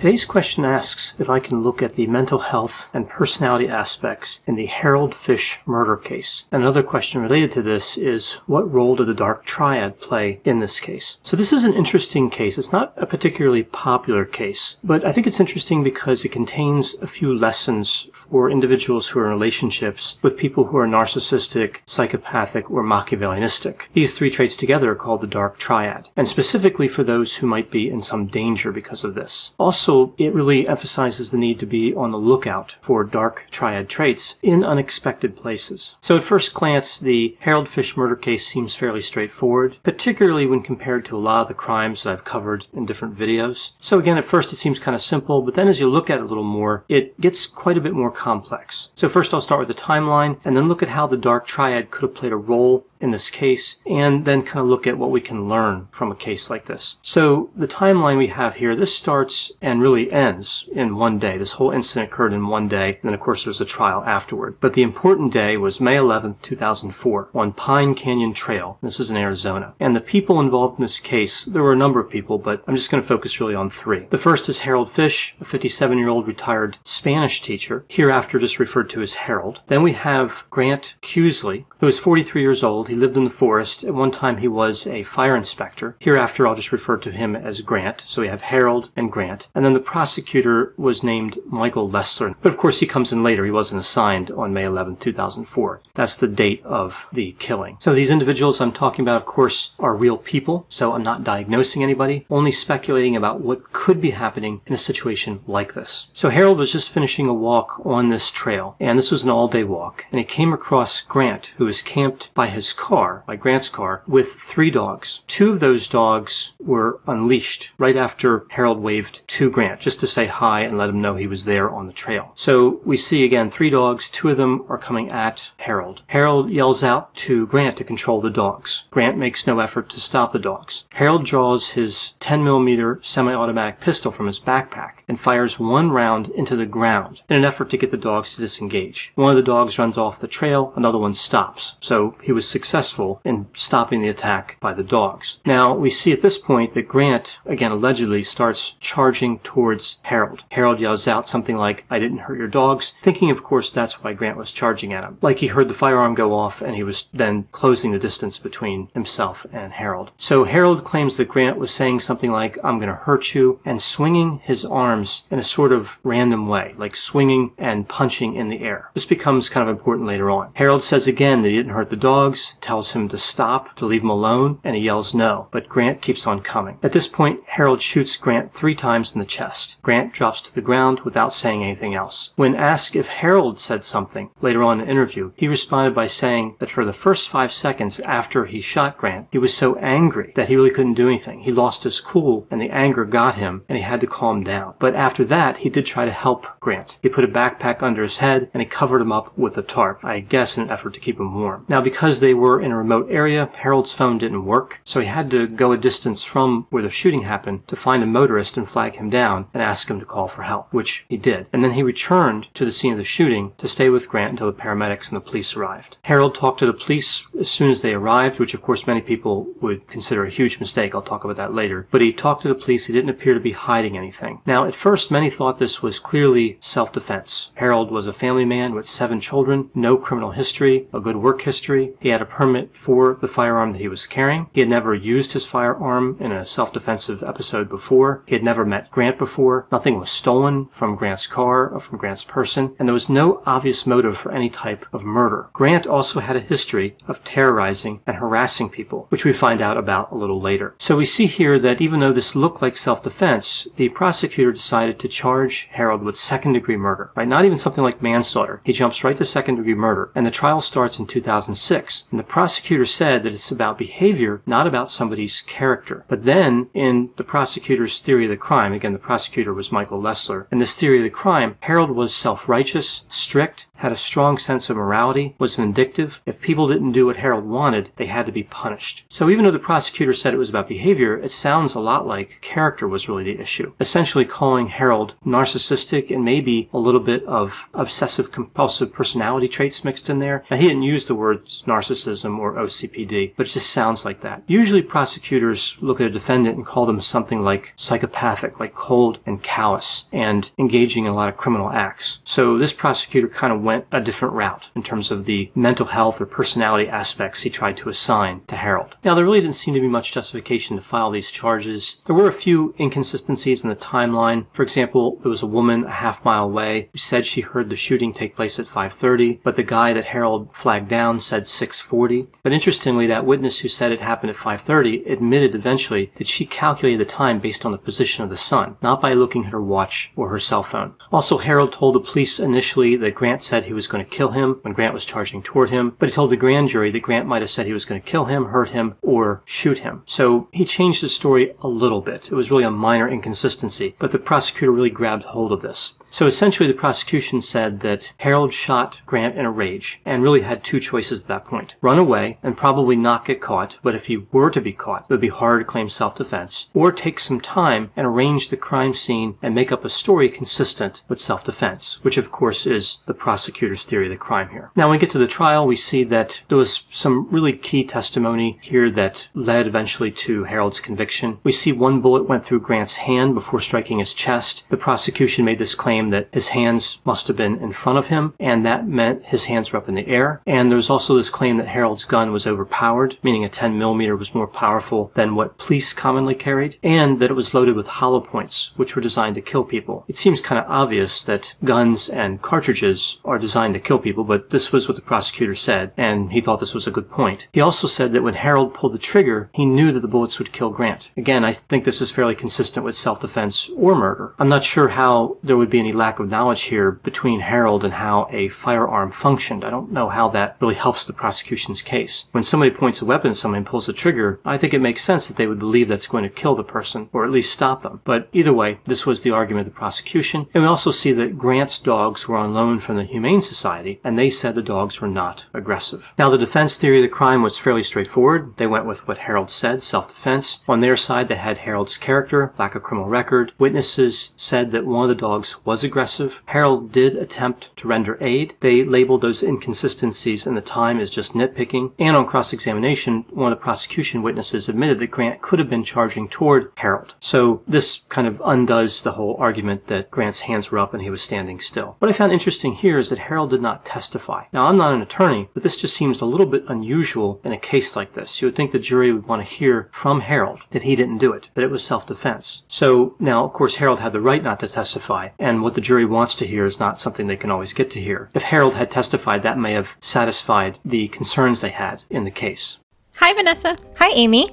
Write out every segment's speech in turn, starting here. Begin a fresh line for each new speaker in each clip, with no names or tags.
Today's question asks if I can look at the mental health and personality aspects in the Harold Fish murder case. Another question related to this is what role did the Dark Triad play in this case? So this is an interesting case. It's not a particularly popular case, but I think it's interesting because it contains a few lessons for individuals who are in relationships with people who are narcissistic, psychopathic, or Machiavellianistic. These three traits together are called the Dark Triad, and specifically for those who might be in some danger because of this. Also, also, it really emphasizes the need to be on the lookout for dark triad traits in unexpected places. So at first glance, the Harold Fish murder case seems fairly straightforward, particularly when compared to a lot of the crimes that I've covered in different videos. So again, at first it seems kind of simple, but then as you look at it a little more, it gets quite a bit more complex. So first I'll start with the timeline and then look at how the dark triad could have played a role in this case, and then kind of look at what we can learn from a case like this. So the timeline we have here, this starts and really ends in one day. This whole incident occurred in one day, and then of course there's a trial afterward. But the important day was May 11th, 2004, on Pine Canyon Trail. This is in Arizona. And the people involved in this case, there were a number of people, but I'm just going to focus really on three. The first is Harold Fish, a 57 year old retired Spanish teacher, hereafter just referred to as Harold. Then we have Grant Kuenzli, who is 43 years old. He lived in the forest. At one time, he was a fire inspector. Hereafter, I'll just refer to him as Grant. So we have Harold and Grant. And then then the prosecutor was named Michael Lessler. But of course, he comes in later. He wasn't assigned on May 11, 2004. That's the date of the killing. So these individuals I'm talking about, of course, are real people. So I'm not diagnosing anybody, only speculating about what could be happening in a situation like this. So Harold was just finishing a walk on this trail, and this was an all day walk, and he came across Grant, who was camped by his car, by Grant's car, with three dogs. Two of those dogs were unleashed right after Harold waved to Grant Grant just to say hi and let him know he was there on the trail. So we see again three dogs. Two of them are coming at Harold. Harold yells out to Grant to control the dogs. Grant makes no effort to stop the dogs. Harold draws his 10 millimeter semi-automatic pistol from his backpack and fires one round into the ground in an effort to get the dogs to disengage. One of the dogs runs off the trail, another one stops. So he was successful in stopping the attack by the dogs. Now we see at this point that Grant, again allegedly, starts charging towards Harold. Harold yells out something like, I didn't hurt your dogs, thinking, of course, that's why Grant was charging at him. Like he heard the firearm go off and he was then closing the distance between himself and Harold. So Harold claims that Grant was saying something like, I'm going to hurt you, and swinging his arms in a sort of random way, like swinging and punching in the air. This becomes kind of important later on. Harold says again that he didn't hurt the dogs, tells him to stop, to leave him alone, and he yells no, but Grant keeps on coming. At this point, Harold shoots Grant three times in the chest. Grant drops to the ground without saying anything else. When asked if Harold said something later on in the interview, he responded by saying that for the first five seconds after he shot Grant, he was so angry that he really couldn't do anything. He lost his cool and the anger got him and he had to calm down. But after that, he did try to help Grant. He put a backpack under his head and he covered him up with a tarp, I guess in an effort to keep him warm. Now, because they were in a remote area, Harold's phone didn't work, so he had to go a distance from where the shooting happened to find a motorist and flag him down down and ask him to call for help, which he did. And then he returned to the scene of the shooting to stay with Grant until the paramedics and the police arrived. Harold talked to the police as soon as they arrived, which of course many people would consider a huge mistake. I'll talk about that later. But he talked to the police. He didn't appear to be hiding anything. Now, at first, many thought this was clearly self-defense. Harold was a family man with seven children, no criminal history, a good work history. He had a permit for the firearm that he was carrying. He had never used his firearm in a self-defensive episode before. He had never met Grant before. Nothing was stolen from Grant's car or from Grant's person, and there was no obvious motive for any type of murder. Grant also had a history of terrorizing and harassing people, which we find out about a little later. So we see here that even though this looked like self-defense, the prosecutor decided to charge Harold with second-degree murder, right? Not even something like manslaughter. He jumps right to second-degree murder, and the trial starts in 2006. And the prosecutor said that it's about behavior, not about somebody's character. But then, in the prosecutor's theory of the crime, again, the prosecutor was Michael Lessler. In this theory of the crime, Harold was self-righteous, strict, had a strong sense of morality, was vindictive. If people didn't do what Harold wanted, they had to be punished. So even though the prosecutor said it was about behavior, it sounds a lot like character was really the issue. Essentially calling Harold narcissistic and maybe a little bit of obsessive compulsive personality traits mixed in there. Now he didn't use the words narcissism or OCPD, but it just sounds like that. Usually prosecutors look at a defendant and call them something like psychopathic, like cold and callous, and engaging in a lot of criminal acts. So this prosecutor kind of went a different route in terms of the mental health or personality aspects he tried to assign to Harold. Now, there really didn't seem to be much justification to file these charges. There were a few inconsistencies in the timeline. For example, there was a woman a half mile away who said she heard the shooting take place at 5:30, but the guy that Harold flagged down said 6:40. But interestingly, that witness who said it happened at 5:30 admitted eventually that she calculated the time based on the position of the sun, not by looking at her watch or her cell phone. Also, Harold told the police initially that Grant said he was going to kill him when Grant was charging toward him, but he told the grand jury that Grant might have said he was going to kill him, hurt him, or shoot him. So he changed his story a little bit. It was really a minor inconsistency, but the prosecutor really grabbed hold of this. So essentially, the prosecution said that Harold shot Grant in a rage and really had two choices at that point run away and probably not get caught, but if he were to be caught, it would be hard to claim self defense, or take some time and arrange the crime scene and make up a story consistent with self defense, which of course is the prosecutor's theory of the crime here. Now, when we get to the trial, we see that there was some really key testimony here that led eventually to Harold's conviction. We see one bullet went through Grant's hand before striking his chest. The prosecution made this claim claim that his hands must have been in front of him, and that meant his hands were up in the air. And there's also this claim that Harold's gun was overpowered, meaning a 10 millimeter was more powerful than what police commonly carried, and that it was loaded with hollow points, which were designed to kill people. It seems kind of obvious that guns and cartridges are designed to kill people, but this was what the prosecutor said, and he thought this was a good point. He also said that when Harold pulled the trigger, he knew that the bullets would kill Grant. Again, I think this is fairly consistent with self-defense or murder. I'm not sure how there would be any lack of knowledge here between Harold and how a firearm functioned. I don't know how that really helps the prosecution's case. When somebody points a weapon at someone pulls a trigger, I think it makes sense that they would believe that's going to kill the person or at least stop them. But either way, this was the argument of the prosecution. And we also see that Grant's dogs were on loan from the Humane Society and they said the dogs were not aggressive. Now, the defense theory of the crime was fairly straightforward. They went with what Harold said, self-defense. On their side, they had Harold's character, lack of criminal record. Witnesses said that one of the dogs was aggressive. Harold did attempt to render aid. They labeled those inconsistencies in the time as just nitpicking. And on cross-examination, one of the prosecution witnesses admitted that Grant could have been charging toward Harold. So this kind of undoes the whole argument that Grant's hands were up and he was standing still. What I found interesting here is that Harold did not testify. Now, I'm not an attorney, but this just seems a little bit unusual in a case like this. You would think the jury would want to hear from Harold that he didn't do it, that it was self-defense. So now, of course, Harold had the right not to testify, and what the jury wants to hear is not something they can always get to hear. If Harold had testified, that may have satisfied the concerns they had in the case.
Hi, Vanessa.
Hi, Amy.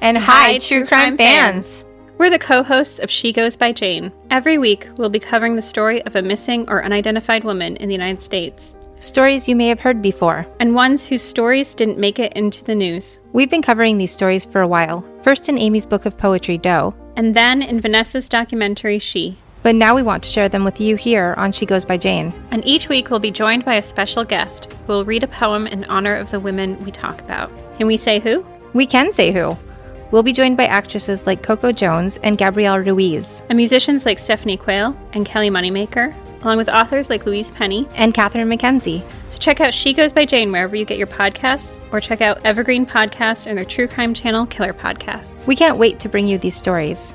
And hi, hi True, Crime, crime fans. fans.
We're the co hosts of She Goes by Jane. Every week, we'll be covering the story of a missing or unidentified woman in the United States.
Stories you may have heard before,
and ones whose stories didn't make it into the news.
We've been covering these stories for a while, first in Amy's book of poetry, Doe,
and then in Vanessa's documentary, She.
But now we want to share them with you here on She Goes by Jane.
And each week we'll be joined by a special guest who will read a poem in honor of the women we talk about. Can we say who?
We can say who. We'll be joined by actresses like Coco Jones and Gabrielle Ruiz,
and musicians like Stephanie Quayle and Kelly Moneymaker, along with authors like Louise Penny
and Catherine McKenzie.
So check out She Goes by Jane wherever you get your podcasts, or check out Evergreen Podcasts and their true crime channel, Killer Podcasts.
We can't wait to bring you these stories.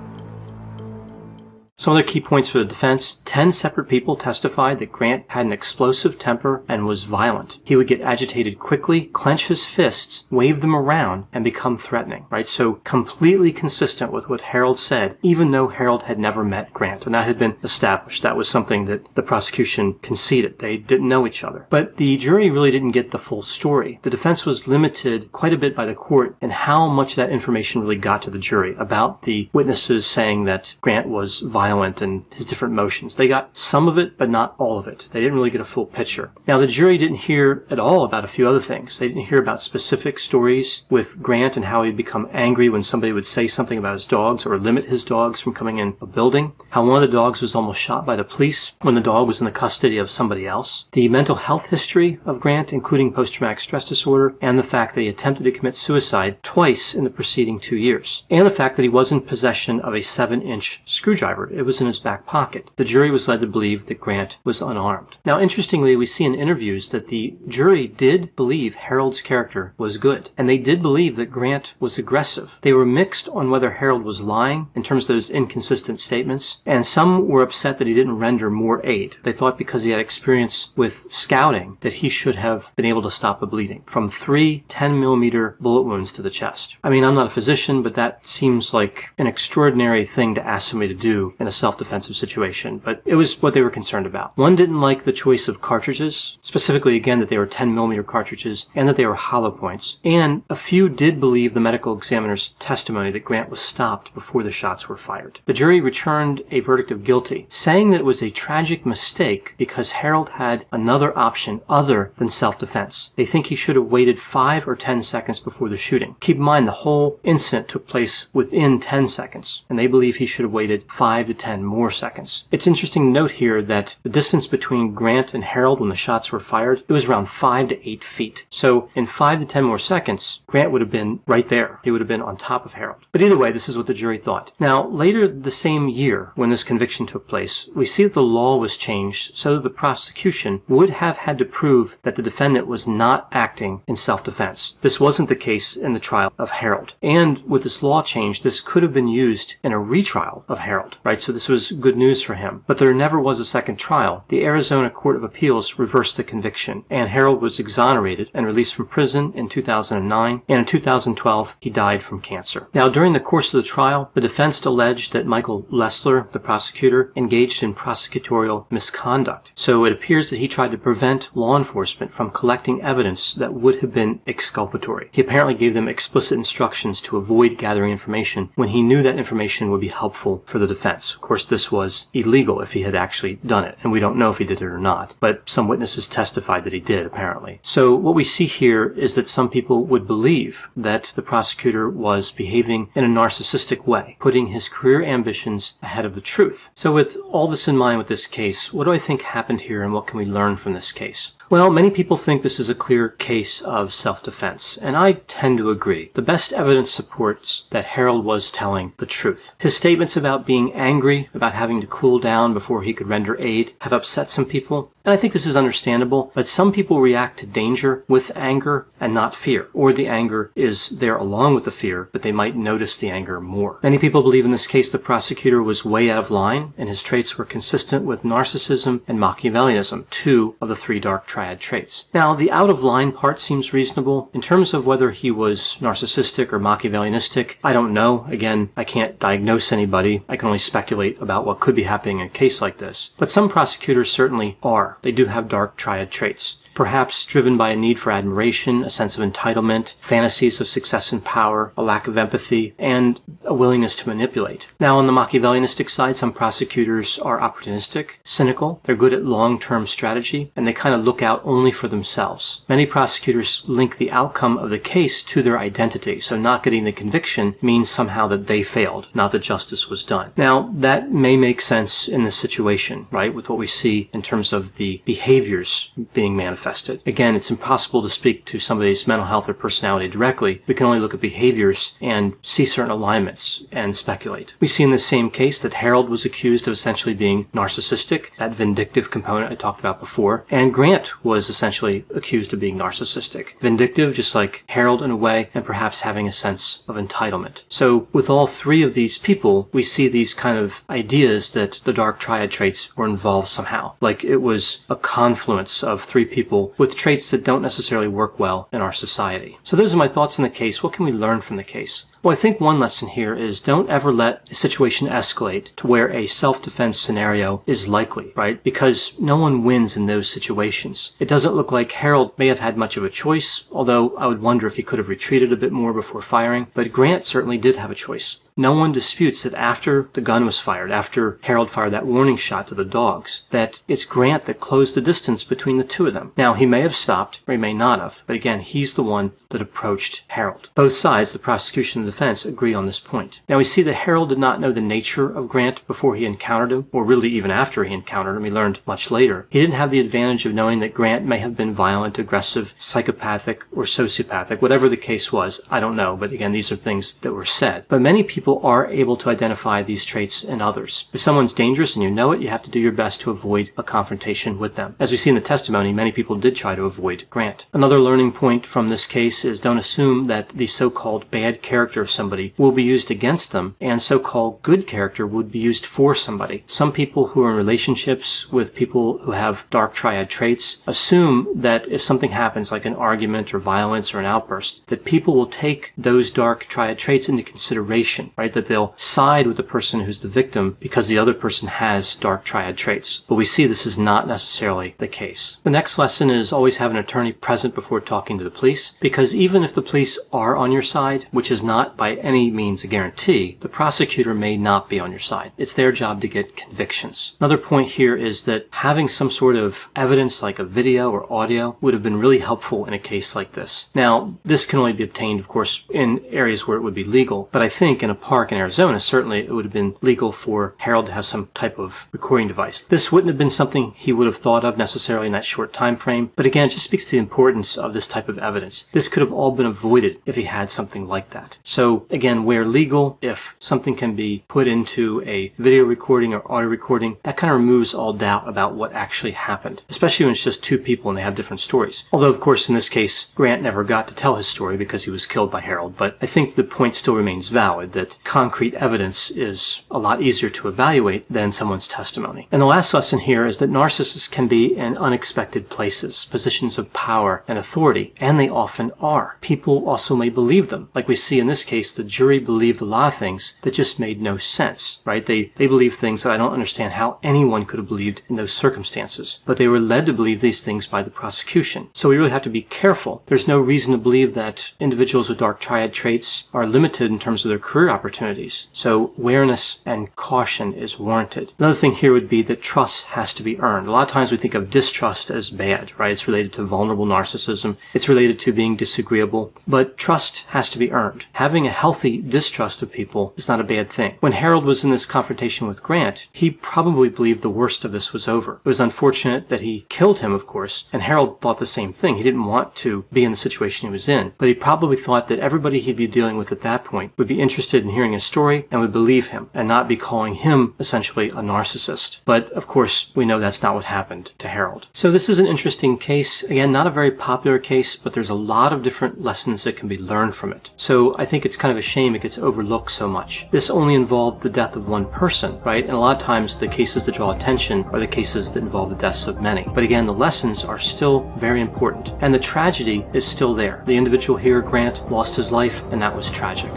Some other key points for the defense 10 separate people testified that Grant had an explosive temper and was violent. He would get agitated quickly, clench his fists, wave them around, and become threatening, right? So completely consistent with what Harold said, even though Harold had never met Grant. And that had been established. That was something that the prosecution conceded. They didn't know each other. But the jury really didn't get the full story. The defense was limited quite a bit by the court in how much that information really got to the jury about the witnesses saying that Grant was violent and his different motions. They got some of it, but not all of it. They didn't really get a full picture. Now, the jury didn't hear at all about a few other things. They didn't hear about specific stories with Grant and how he'd become angry when somebody would say something about his dogs or limit his dogs from coming in a building. How one of the dogs was almost shot by the police when the dog was in the custody of somebody else. The mental health history of Grant, including post-traumatic stress disorder, and the fact that he attempted to commit suicide twice in the preceding two years. And the fact that he was in possession of a seven-inch screwdriver. It was in his back pocket. The jury was led to believe that Grant was unarmed. Now, interestingly, we see in interviews that the jury did believe Harold's character was good, and they did believe that Grant was aggressive. They were mixed on whether Harold was lying in terms of those inconsistent statements, and some were upset that he didn't render more aid. They thought because he had experience with scouting that he should have been able to stop the bleeding from three 10 millimeter bullet wounds to the chest. I mean, I'm not a physician, but that seems like an extraordinary thing to ask somebody to do in a self-defensive situation, but it was what they were concerned about. One didn't like the choice of cartridges, specifically again that they were 10 millimeter cartridges and that they were hollow points. And a few did believe the medical examiner's testimony that Grant was stopped before the shots were fired. The jury returned a verdict of guilty, saying that it was a tragic mistake because Harold had another option other than self-defense. They think he should have waited 5 or 10 seconds before the shooting. Keep in mind the whole incident took place within 10 seconds, and they believe he should have waited 5 to 10 more seconds. It's interesting to note here that the distance between Grant and Harold when the shots were fired, it was around 5 to 8 feet. So in 5 to 10 more seconds, Grant would have been right there. He would have been on top of Harold. But either way, this is what the jury thought. Now, later the same year, when this conviction took place, we see that the law was changed so that the prosecution would have had to prove that the defendant was not acting in self-defense. This wasn't the case in the trial of Harold. And with this law change, this could have been used in a retrial of Harold, right? So this was good news for him. But there never was a second trial. The Arizona Court of Appeals reversed the conviction, and Harold was exonerated and released from prison in 2009, and in 2012 he died from cancer. Now, during the course of the trial, the defense alleged that Michael Lessler, the prosecutor, engaged in prosecutorial misconduct. So it appears that he tried to prevent law enforcement from collecting evidence that would have been exculpatory. He apparently gave them explicit instructions to avoid gathering information when he knew that information would be helpful for the defense. Of course, this was illegal if he had actually done it, and we don't know if he did it or not, but some witnesses testified that he did, apparently. So what we see here is that some people would believe that the prosecutor was behaving in a narcissistic way, putting his career ambitions ahead of the truth. So with all this in mind with this case, what do I think happened here and what can we learn from this case? Well, many people think this is a clear case of self-defense, and I tend to agree. The best evidence supports that Harold was telling the truth. His statements about being angry, about having to cool down before he could render aid, have upset some people, and I think this is understandable, but some people react to danger with anger and not fear, or the anger is there along with the fear, but they might notice the anger more. Many people believe in this case the prosecutor was way out of line, and his traits were consistent with narcissism and Machiavellianism, two of the three dark triad traits. Now, the out of line part seems reasonable. In terms of whether he was narcissistic or Machiavellianistic, I don't know. Again, I can't diagnose anybody. I can only speculate about what could be happening in a case like this. But some prosecutors certainly are. They do have dark triad traits perhaps driven by a need for admiration, a sense of entitlement, fantasies of success and power, a lack of empathy, and a willingness to manipulate. Now, on the Machiavellianistic side, some prosecutors are opportunistic, cynical, they're good at long-term strategy, and they kind of look out only for themselves. Many prosecutors link the outcome of the case to their identity, so not getting the conviction means somehow that they failed, not that justice was done. Now, that may make sense in this situation, right, with what we see in terms of the behaviors being manifested Again, it's impossible to speak to somebody's mental health or personality directly. We can only look at behaviors and see certain alignments and speculate. We see in the same case that Harold was accused of essentially being narcissistic, that vindictive component I talked about before, and Grant was essentially accused of being narcissistic. Vindictive, just like Harold in a way, and perhaps having a sense of entitlement. So with all three of these people, we see these kind of ideas that the dark triad traits were involved somehow. Like it was a confluence of three people with traits that don't necessarily work well in our society. So those are my thoughts on the case. What can we learn from the case? Well, I think one lesson here is don't ever let a situation escalate to where a self-defense scenario is likely, right? Because no one wins in those situations. It doesn't look like Harold may have had much of a choice, although I would wonder if he could have retreated a bit more before firing, but Grant certainly did have a choice. No one disputes that after the gun was fired, after Harold fired that warning shot to the dogs, that it's Grant that closed the distance between the two of them. Now, he may have stopped, or he may not have, but again, he's the one that approached Harold. Both sides, the prosecution and the defense, agree on this point. Now, we see that Harold did not know the nature of Grant before he encountered him, or really even after he encountered him. He learned much later. He didn't have the advantage of knowing that Grant may have been violent, aggressive, psychopathic, or sociopathic. Whatever the case was, I don't know, but again, these are things that were said. But many people are able to identify these traits in others. If someone's dangerous and you know it, you have to do your best to avoid a confrontation with them. As we see in the testimony, many people did try to avoid Grant. Another learning point from this case is don't assume that the so-called bad character of somebody will be used against them and so-called good character would be used for somebody. Some people who are in relationships with people who have dark triad traits assume that if something happens like an argument or violence or an outburst, that people will take those dark triad traits into consideration, right? That they'll side with the person who's the victim because the other person has dark triad traits. But we see this is not necessarily the case. The next lesson is always have an attorney present before talking to the police because even if the police are on your side, which is not by any means a guarantee, the prosecutor may not be on your side. It's their job to get convictions. Another point here is that having some sort of evidence like a video or audio would have been really helpful in a case like this. Now, this can only be obtained, of course, in areas where it would be legal, but I think in a park in Arizona, certainly it would have been legal for Harold to have some type of recording device. This wouldn't have been something he would have thought of necessarily in that short time frame, but again, it just speaks to the importance of this type of evidence. This could have all been avoided if he had something like that. So again, where legal, if something can be put into a video recording or audio recording, that kind of removes all doubt about what actually happened, especially when it's just two people and they have different stories. Although, of course, in this case, Grant never got to tell his story because he was killed by Harold, but I think the point still remains valid that concrete evidence is a lot easier to evaluate than someone's testimony. And the last lesson here is that narcissists can be in unexpected places, positions of power and authority, and they often are. People also may believe them. Like we see in this case, the jury believed a lot of things that just made no sense, right? They, they believed things that I don't understand how anyone could have believed in those circumstances. But they were led to believe these things by the prosecution. So we really have to be careful. There's no reason to believe that individuals with dark triad traits are limited in terms of their career opportunities. So awareness and caution is warranted. Another thing here would be that trust has to be earned. A lot of times we think of distrust as bad, right? It's related to vulnerable narcissism. It's related to being disagreeable. But trust has to be earned. Having a healthy distrust of people is not a bad thing. When Harold was in this confrontation with Grant, he probably believed the worst of this was over. It was unfortunate that he killed him, of course, and Harold thought the same thing. He didn't want to be in the situation he was in, but he probably thought that everybody he'd be dealing with at that point would be interested in hearing his story and would believe him and not be calling him essentially a narcissist. But of course, we know that's not what happened to Harold. So this is an interesting case. Again, not a very popular case, but there's a lot of different lessons that can be learned from it. So I think it's kind of a shame it gets overlooked so much. This only involved the death of one person, right? And a lot of times the cases that draw attention are the cases that involve the deaths of many. But again, the lessons are still very important. And the tragedy is still there. The individual here, Grant, lost his life, and that was tragic.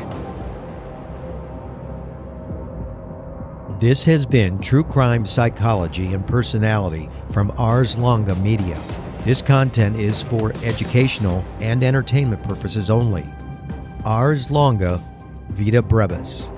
This has been True Crime Psychology and Personality from Ars Longa Media. This content is for educational and entertainment purposes only. Ars Longa Vita Brevis.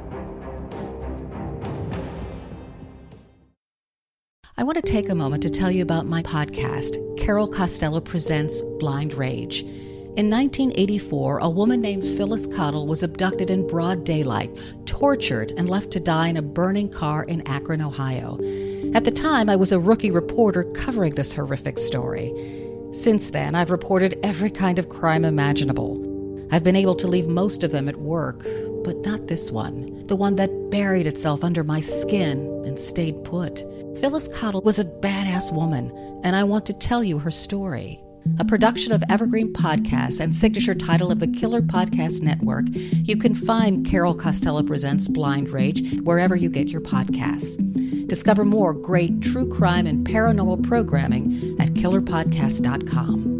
I want to take a moment to tell you about my podcast, Carol Costello Presents Blind Rage. In 1984, a woman named Phyllis Cottle was abducted in broad daylight, tortured, and left to die in a burning car in Akron, Ohio. At the time, I was a rookie reporter covering this horrific story. Since then, I've reported every kind of crime imaginable. I've been able to leave most of them at work, but not this one, the one that buried itself under my skin and stayed put. Phyllis Cottle was a badass woman, and I want to tell you her story. A production of Evergreen Podcasts and signature title of the Killer Podcast Network, you can find Carol Costello Presents Blind Rage wherever you get your podcasts. Discover more great true crime and paranormal programming at killerpodcast.com.